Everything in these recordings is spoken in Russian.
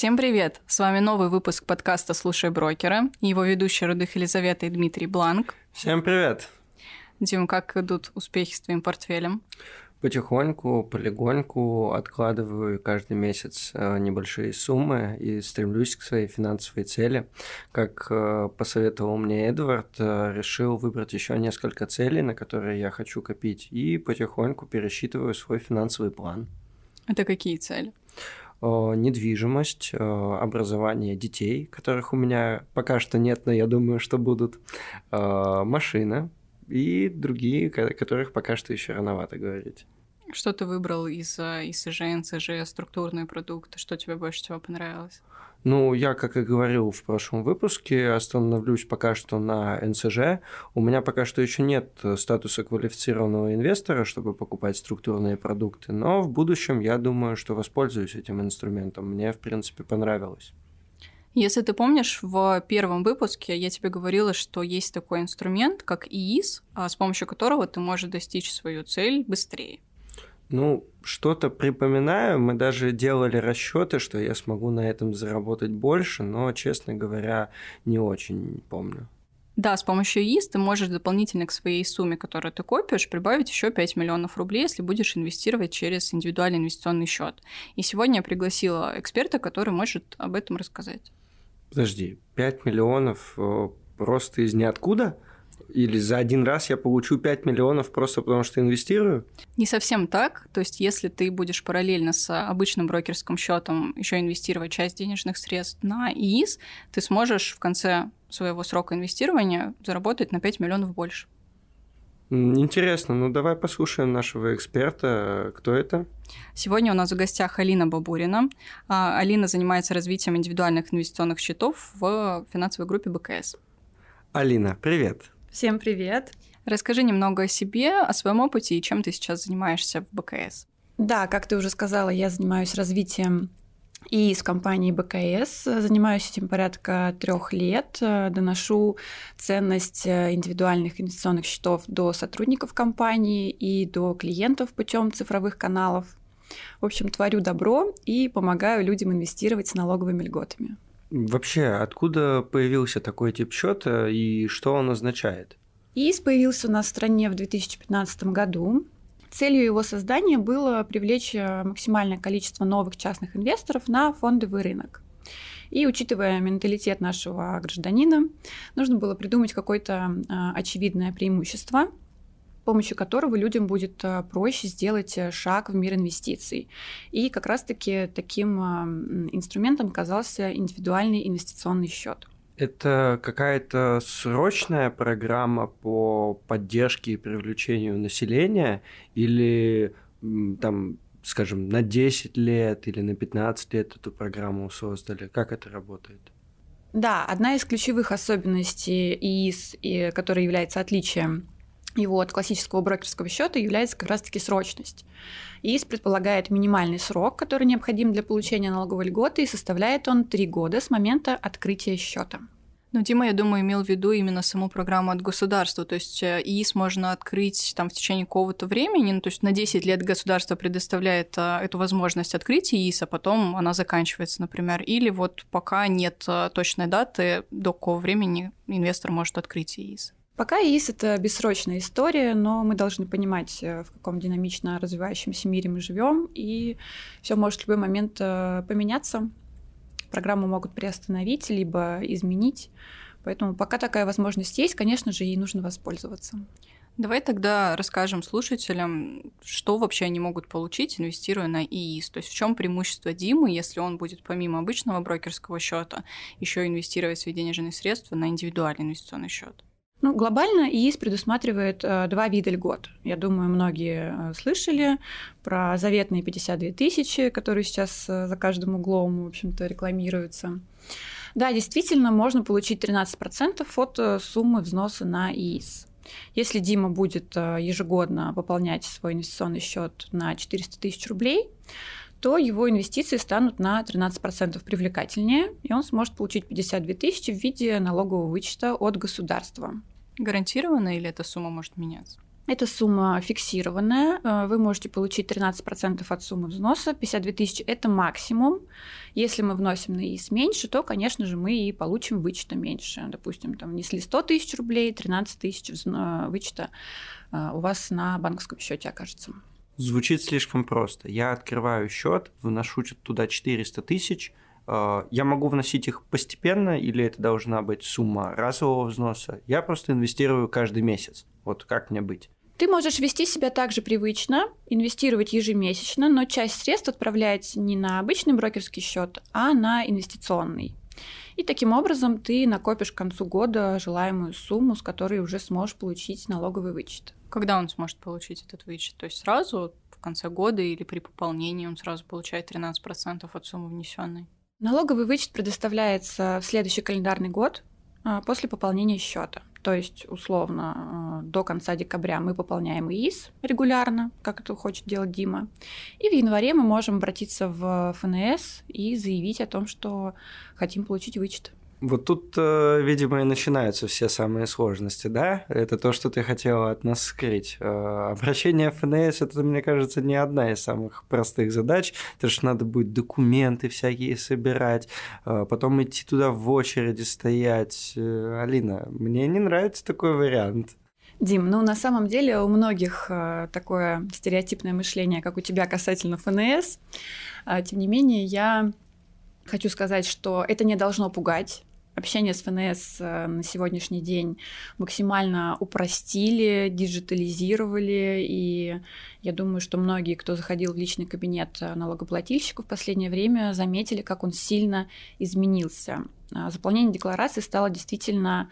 Всем привет! С вами новый выпуск подкаста «Слушай брокера» и его ведущие Рудых Елизавета и Дмитрий Бланк. Всем привет! Дим, как идут успехи с твоим портфелем? Потихоньку, полигоньку откладываю каждый месяц э, небольшие суммы и стремлюсь к своей финансовой цели. Как э, посоветовал мне Эдвард, э, решил выбрать еще несколько целей, на которые я хочу копить, и потихоньку пересчитываю свой финансовый план. Это какие цели? Недвижимость, образование детей, которых у меня пока что нет, но я думаю, что будут, машина, и другие, которых пока что еще рановато говорить. Что ты выбрал из ИСЖ, НСЖ, структурные продукты? Что тебе больше всего понравилось? Ну, я, как и говорил в прошлом выпуске, остановлюсь пока что на НСЖ. У меня пока что еще нет статуса квалифицированного инвестора, чтобы покупать структурные продукты, но в будущем я думаю, что воспользуюсь этим инструментом. Мне, в принципе, понравилось. Если ты помнишь, в первом выпуске я тебе говорила, что есть такой инструмент, как ИИС, а с помощью которого ты можешь достичь свою цель быстрее. Ну, что-то припоминаю, мы даже делали расчеты, что я смогу на этом заработать больше, но, честно говоря, не очень помню. Да, с помощью ИИС ты можешь дополнительно к своей сумме, которую ты копишь, прибавить еще 5 миллионов рублей, если будешь инвестировать через индивидуальный инвестиционный счет. И сегодня я пригласила эксперта, который может об этом рассказать. Подожди, 5 миллионов э, просто из ниоткуда? Или за один раз я получу 5 миллионов просто потому, что инвестирую? Не совсем так. То есть, если ты будешь параллельно с обычным брокерским счетом еще инвестировать часть денежных средств на ИИС, ты сможешь в конце своего срока инвестирования заработать на 5 миллионов больше. Интересно, ну давай послушаем нашего эксперта. Кто это? Сегодня у нас в гостях Алина Бабурина. А, Алина занимается развитием индивидуальных инвестиционных счетов в финансовой группе БКС. Алина, привет. Всем привет. Расскажи немного о себе, о своем опыте и чем ты сейчас занимаешься в БКС. Да, как ты уже сказала, я занимаюсь развитием и с компанией БКС занимаюсь этим порядка трех лет. Доношу ценность индивидуальных инвестиционных счетов до сотрудников компании и до клиентов путем цифровых каналов. В общем, творю добро и помогаю людям инвестировать с налоговыми льготами. Вообще, откуда появился такой тип счета и что он означает? ИИС появился у нас в стране в 2015 году. Целью его создания было привлечь э, максимальное количество новых частных инвесторов на фондовый рынок. И учитывая менталитет нашего гражданина, нужно было придумать какое-то э, очевидное преимущество, помощью которого людям будет э, проще сделать шаг в мир инвестиций. И как раз-таки таким инструментом оказался индивидуальный инвестиционный счет. Это какая-то срочная программа по поддержке и привлечению населения или там, скажем, на 10 лет или на 15 лет эту программу создали? Как это работает? Да, одна из ключевых особенностей ИИС, которая является отличием его от классического брокерского счета является как раз-таки срочность. ИИС предполагает минимальный срок, который необходим для получения налоговой льготы, и составляет он 3 года с момента открытия счета. Ну, Дима, я думаю, имел в виду именно саму программу от государства. То есть э, ИИС можно открыть там в течение какого-то времени, ну, то есть на 10 лет государство предоставляет а, эту возможность открыть ИИС, а потом она заканчивается, например. Или вот пока нет а, точной даты, до какого времени инвестор может открыть ИИС. Пока ИИС – это бессрочная история, но мы должны понимать, э, в каком динамично развивающемся мире мы живем, и все может в любой момент э, поменяться. Программу могут приостановить, либо изменить. Поэтому пока такая возможность есть, конечно же, ей нужно воспользоваться. Давай тогда расскажем слушателям, что вообще они могут получить, инвестируя на ИИС. То есть в чем преимущество Димы, если он будет помимо обычного брокерского счета еще инвестировать свои денежные средства на индивидуальный инвестиционный счет? Ну, глобально ИИС предусматривает э, два вида льгот. Я думаю, многие э, слышали про заветные 52 тысячи, которые сейчас э, за каждым углом, в общем-то, рекламируются. Да, действительно, можно получить 13% от суммы взноса на ИИС. Если Дима будет ежегодно пополнять свой инвестиционный счет на 400 тысяч рублей, то его инвестиции станут на 13% привлекательнее, и он сможет получить 52 тысячи в виде налогового вычета от государства. Гарантированно или эта сумма может меняться? Эта сумма фиксированная. Э, вы можете получить 13% от суммы взноса. 52 тысячи – это максимум. Если мы вносим на ИИС меньше, то, конечно же, мы и получим вычета меньше. Допустим, там внесли 100 тысяч рублей, 13 тысяч вычета э, у вас на банковском счете окажется. Звучит слишком просто. Я открываю счет, вношу туда 400 тысяч, я могу вносить их постепенно или это должна быть сумма разового взноса? Я просто инвестирую каждый месяц. Вот как мне быть? Ты можешь вести себя также привычно, инвестировать ежемесячно, но часть средств отправлять не на обычный брокерский счет, а на инвестиционный. И таким образом ты накопишь к концу года желаемую сумму, с которой уже сможешь получить налоговый вычет. Когда он сможет получить этот вычет? То есть сразу в конце года или при пополнении он сразу получает 13% от суммы внесенной? Налоговый вычет предоставляется в следующий календарный год а, после пополнения счета. То есть, условно, э, до конца декабря мы пополняем ИИС регулярно, как это хочет делать Дима. И в январе мы можем обратиться в ФНС и заявить о том, что хотим получить вычет. Вот тут, э, видимо, и начинаются все самые сложности, да? Это то, что ты хотела от нас скрыть. Э, обращение ФНС – это, мне кажется, не одна из самых простых задач, потому что надо будет документы всякие собирать, э, потом идти туда в очереди стоять. Алина, мне не нравится такой вариант. Дим, ну на самом деле у многих такое стереотипное мышление, как у тебя касательно ФНС. Э, тем не менее, я хочу сказать, что это не должно пугать общение с ФНС э, на сегодняшний день максимально упростили, диджитализировали, и я думаю, что многие, кто заходил в личный кабинет э, налогоплательщиков в последнее время, заметили, как он сильно изменился. А, заполнение декларации стало действительно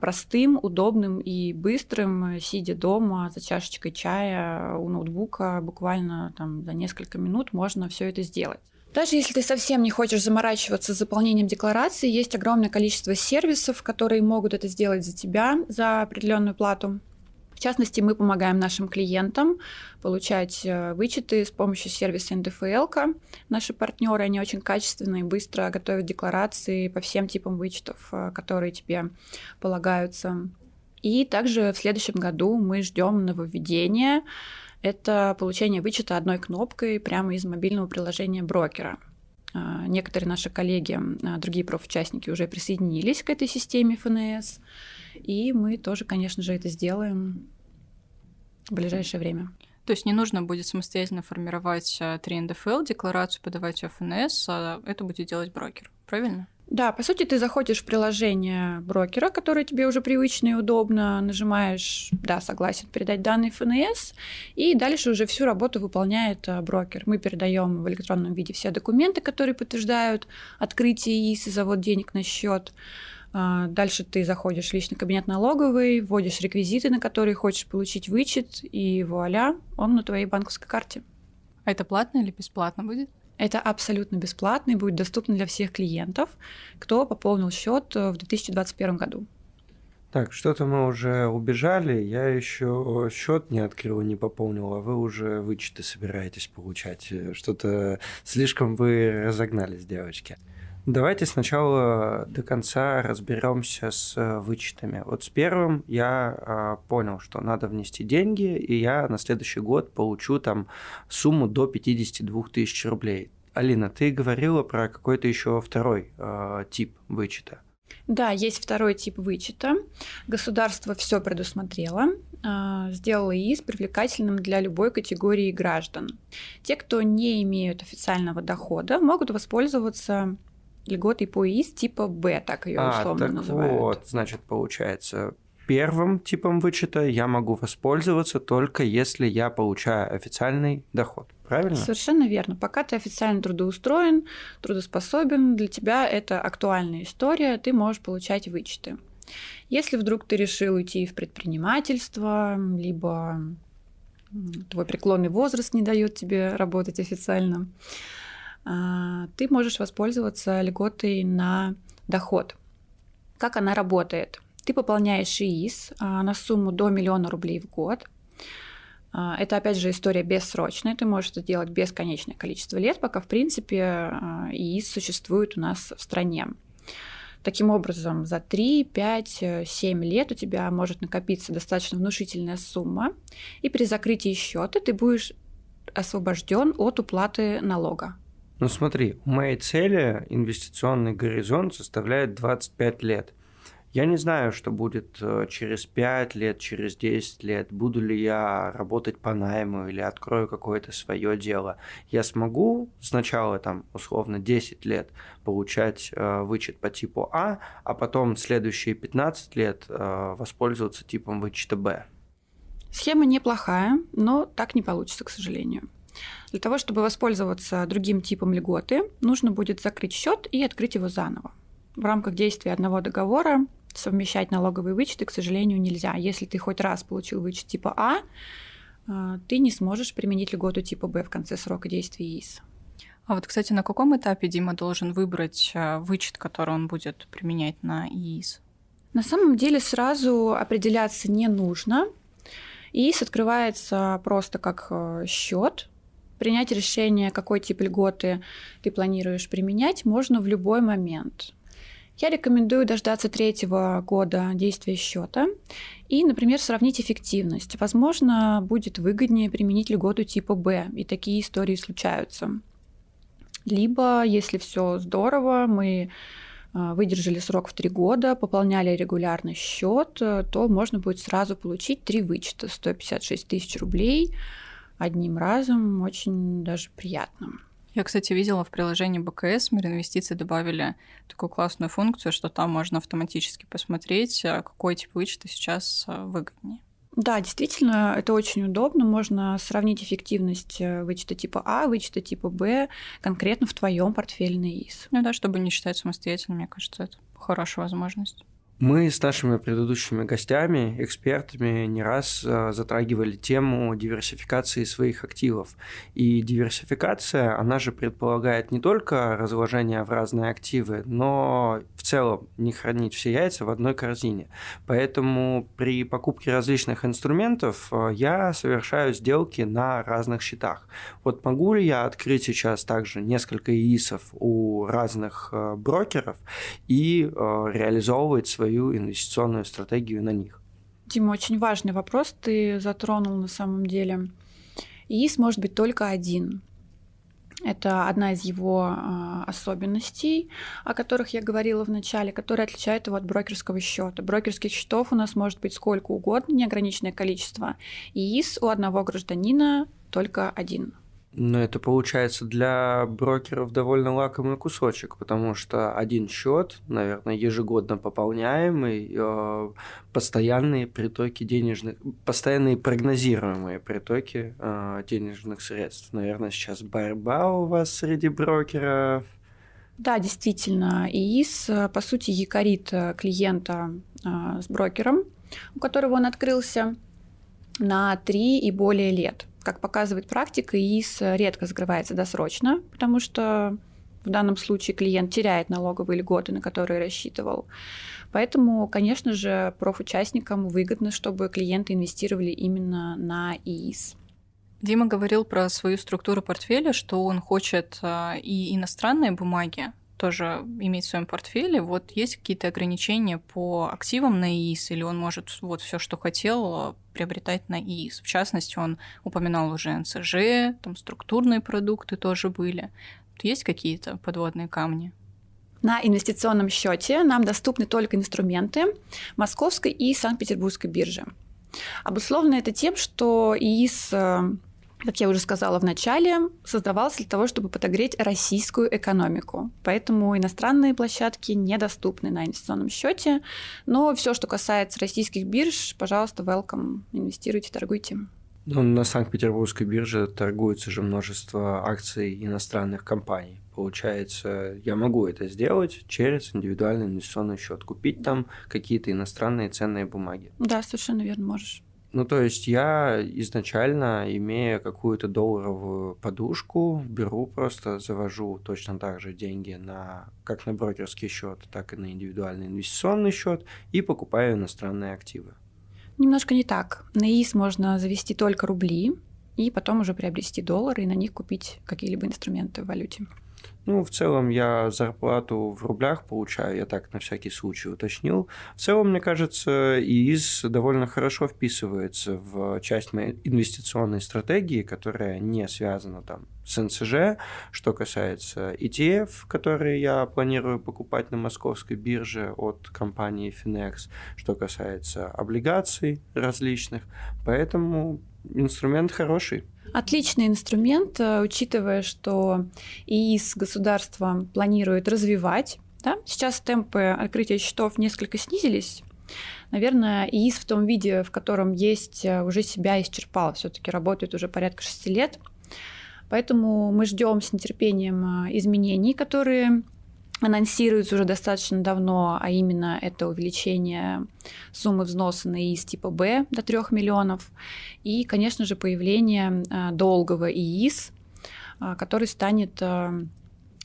простым, удобным и быстрым, сидя дома за чашечкой чая у ноутбука, буквально там за несколько минут можно все это сделать. Даже если ты совсем не хочешь заморачиваться с заполнением декларации, есть огромное количество сервисов, которые могут это сделать за тебя за определенную плату. В частности, мы помогаем нашим клиентам получать э, вычеты с помощью сервиса НДФЛ. Наши партнеры, они очень качественно и быстро готовят декларации по всем типам вычетов, э, которые тебе полагаются. И также в следующем году мы ждем нововведения это получение вычета одной кнопкой прямо из мобильного приложения брокера. А, некоторые наши коллеги, а, другие профучастники уже присоединились к этой системе ФНС, и мы тоже, конечно же, это сделаем в ближайшее время. То есть не нужно будет самостоятельно формировать 3 НДФЛ, декларацию подавать в ФНС, а это будет делать брокер, правильно? Да, по сути, ты заходишь в приложение брокера, которое тебе уже привычно и удобно, нажимаешь «Да, согласен передать данные ФНС», и дальше уже всю работу выполняет э, брокер. Мы передаем в электронном виде все документы, которые подтверждают открытие ИИС и завод денег на счет. А, дальше ты заходишь в личный кабинет налоговый, вводишь реквизиты, на которые хочешь получить вычет, и вуаля, он на твоей банковской карте. А это платно или бесплатно будет? Это абсолютно бесплатно и будет доступно для всех клиентов, кто пополнил счет э, в 2021 году. Так, что-то мы уже убежали, я еще счет не открыл, не пополнил, а вы уже вычеты собираетесь получать. Что-то слишком вы разогнались, девочки. Давайте сначала до конца разберемся с э, вычетами. Вот с первым я а, понял, что надо внести деньги, и я на следующий год получу там сумму до 52 тысяч рублей. Алина, ты говорила про какой-то еще второй э, тип вычета. Да, есть второй тип вычета. Государство все предусмотрело, э, сделало ИИС привлекательным для любой категории граждан. Те, кто не имеют официального дохода, могут воспользоваться льготой по ИИС типа Б, так ее а, условно так называют. Вот, значит, получается, первым типом вычета я могу воспользоваться только если я получаю официальный доход. Правильно? Совершенно верно. Пока ты официально трудоустроен, трудоспособен, для тебя это актуальная история, ты можешь получать вычеты. Если вдруг ты решил уйти в предпринимательство, либо твой преклонный возраст не дает тебе работать официально, а, ты можешь воспользоваться льготой на доход. Как она работает? Ты пополняешь ИИС а, на сумму до миллиона рублей в год. А, это, опять же, история бессрочная. Ты можешь это делать бесконечное количество лет, пока, в принципе, ИИС существует у нас в стране. Таким образом, за 3, 5, 7 лет у тебя может накопиться достаточно внушительная сумма, и при закрытии счета ты будешь освобожден от уплаты налога. Ну смотри, у моей цели инвестиционный горизонт составляет 25 лет. Я не знаю, что будет э, через 5 лет, через 10 лет, буду ли я работать по найму или открою какое-то свое дело. Я смогу сначала там условно 10 лет получать э, вычет по типу А, а потом следующие 15 лет э, воспользоваться типом вычета Б. Схема неплохая, но так не получится, к сожалению. Для того, чтобы воспользоваться другим типом льготы, нужно будет закрыть счет и открыть его заново. В рамках действия одного договора совмещать налоговые вычеты, к сожалению, нельзя. Если ты хоть раз получил вычет типа А, э, ты не сможешь применить льготу типа Б в конце срока действия ИИС. А вот, кстати, на каком этапе Дима должен выбрать э, вычет, который он будет применять на ИИС? На самом деле сразу определяться не нужно. ИИС открывается просто как э, счет. Принять решение, какой тип льготы ты планируешь применять, можно в любой момент. Я рекомендую дождаться третьего года действия счета и, например, сравнить эффективность. Возможно, будет выгоднее применить льготу типа Б, и такие истории случаются. Либо, если все здорово, мы а, выдержали срок в три года, пополняли регулярный счет, то можно будет сразу получить три вычета 156 тысяч рублей одним разом, очень даже приятно. Я, кстати, видела в приложении БКС Мир инвестиций добавили такую классную функцию, что там можно автоматически посмотреть, а, какой тип вычета сейчас а, выгоднее. Да, действительно, это очень удобно. Можно сравнить эффективность э, вычета типа А, вычета типа Б конкретно в твоем портфеле на ИИС. Ну да, чтобы не считать самостоятельно, мне кажется, это хорошая возможность. Мы с нашими предыдущими гостями, экспертами, не раз э, затрагивали тему диверсификации своих активов. И диверсификация, она же предполагает не только разложение в разные активы, но в целом не хранить все яйца в одной корзине. Поэтому при покупке различных инструментов э, я совершаю сделки на разных счетах. Вот могу ли я открыть сейчас также несколько ИИСов у разных э, брокеров и реализовывать свои свою инвестиционную стратегию на них. Дима, очень важный вопрос ты затронул на самом деле. ИИС может быть только один. Это одна из его э, особенностей, о которых я говорила в начале, которая отличает его от брокерского счета. Брокерских счетов у нас может быть сколько угодно, неограниченное количество. ИИС у одного гражданина только один. Но это получается для брокеров довольно лакомый кусочек, потому что один счет, наверное, ежегодно пополняемый, э, постоянные притоки денежных, постоянные прогнозируемые притоки э, денежных средств. Наверное, сейчас борьба у вас среди брокеров. Да, действительно. ИИС, по сути, якорит клиента э, с брокером, у которого он открылся на три и более лет. Как показывает практика, ИИС редко закрывается досрочно, потому что в данном случае клиент теряет налоговые льготы, на которые рассчитывал. Поэтому, конечно же, профучастникам выгодно, чтобы клиенты инвестировали именно на ИИС. Дима говорил про свою структуру портфеля, что он хочет а, и иностранные бумаги, тоже иметь в своем портфеле, вот есть какие-то ограничения по активам на ИИС, или он может вот все, что хотел, приобретать на ИИС. В частности, он упоминал уже НСЖ, там структурные продукты тоже были. Есть какие-то подводные камни? На инвестиционном счете нам доступны только инструменты Московской и Санкт-Петербургской биржи. Обусловлено это тем, что ИИС э, как я уже сказала в начале, создавался для того, чтобы подогреть российскую экономику. Поэтому иностранные площадки недоступны на инвестиционном счете. Но все, что касается российских бирж, пожалуйста, welcome, инвестируйте, торгуйте. Ну, на Санкт-Петербургской бирже торгуется же множество акций иностранных компаний. Получается, я могу это сделать через индивидуальный инвестиционный счет, купить там какие-то иностранные ценные бумаги. Да, совершенно верно, можешь. Ну, то есть я изначально, имея какую-то долларовую подушку, беру просто, завожу точно так же деньги на как на брокерский счет, так и на индивидуальный инвестиционный счет и покупаю иностранные активы. Немножко не так. На ИИС можно завести только рубли и потом уже приобрести доллары и на них купить какие-либо инструменты в валюте. Ну, в целом я зарплату в рублях получаю, я так на всякий случай уточнил. В целом, мне кажется, ИИС довольно хорошо вписывается в часть моей инвестиционной стратегии, которая не связана там с НСЖ, что касается ETF, которые я планирую покупать на московской бирже от компании Finex, что касается облигаций различных. Поэтому инструмент хороший. Отличный инструмент, э, учитывая, что ИИС государство планирует развивать. Да? Сейчас темпы открытия счетов несколько снизились. Наверное, ИИС в том виде, в котором есть, э, уже себя исчерпал. Все-таки работает уже порядка шести лет. Поэтому мы ждем с нетерпением э, изменений, которые анонсируется уже достаточно давно, а именно это увеличение суммы взноса на ИИС типа Б до 3 миллионов и, конечно же, появление а, долгого ИИС, а, который станет а,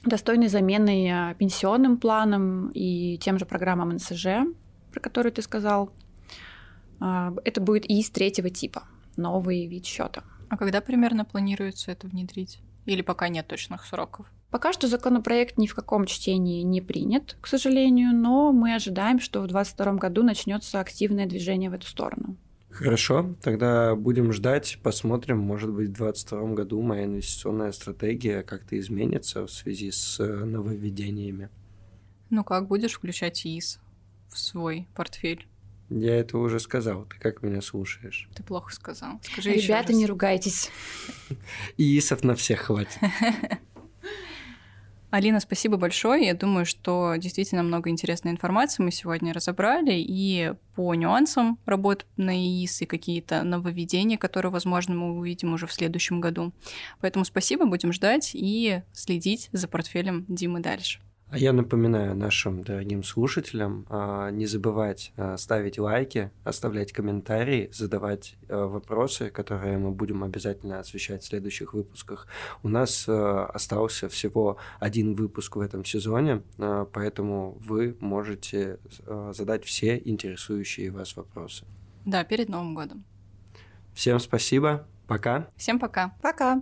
достойной заменой пенсионным планам и тем же программам НСЖ, про которые ты сказал. Это будет ИИС третьего типа, новый вид счета. А когда примерно планируется это внедрить? Или пока нет точных сроков? Пока что законопроект ни в каком чтении не принят, к сожалению, но мы ожидаем, что в 2022 году начнется активное движение в эту сторону. Хорошо, тогда будем ждать, посмотрим, может быть, в 2022 году моя инвестиционная стратегия как-то изменится в связи с э, нововведениями. Ну как, будешь включать ИИС в свой портфель? Я это уже сказал, ты как меня слушаешь? Ты плохо сказал. Скажи Ребята, не ругайтесь. ИИСов на всех хватит. Алина, спасибо большое. Я думаю, что действительно много интересной информации мы сегодня разобрали и по нюансам работы на ИИС и какие-то нововведения, которые, возможно, мы увидим уже в следующем году. Поэтому спасибо, будем ждать и следить за портфелем Димы дальше. А я напоминаю нашим дорогим слушателям а, не забывать а, ставить лайки, оставлять комментарии, задавать а, вопросы, которые мы будем обязательно освещать в следующих выпусках. У нас остался всего один выпуск в этом сезоне, поэтому вы можете задать все интересующие вас вопросы. Да, перед Новым годом. Всем спасибо. Пока. Всем пока. Пока.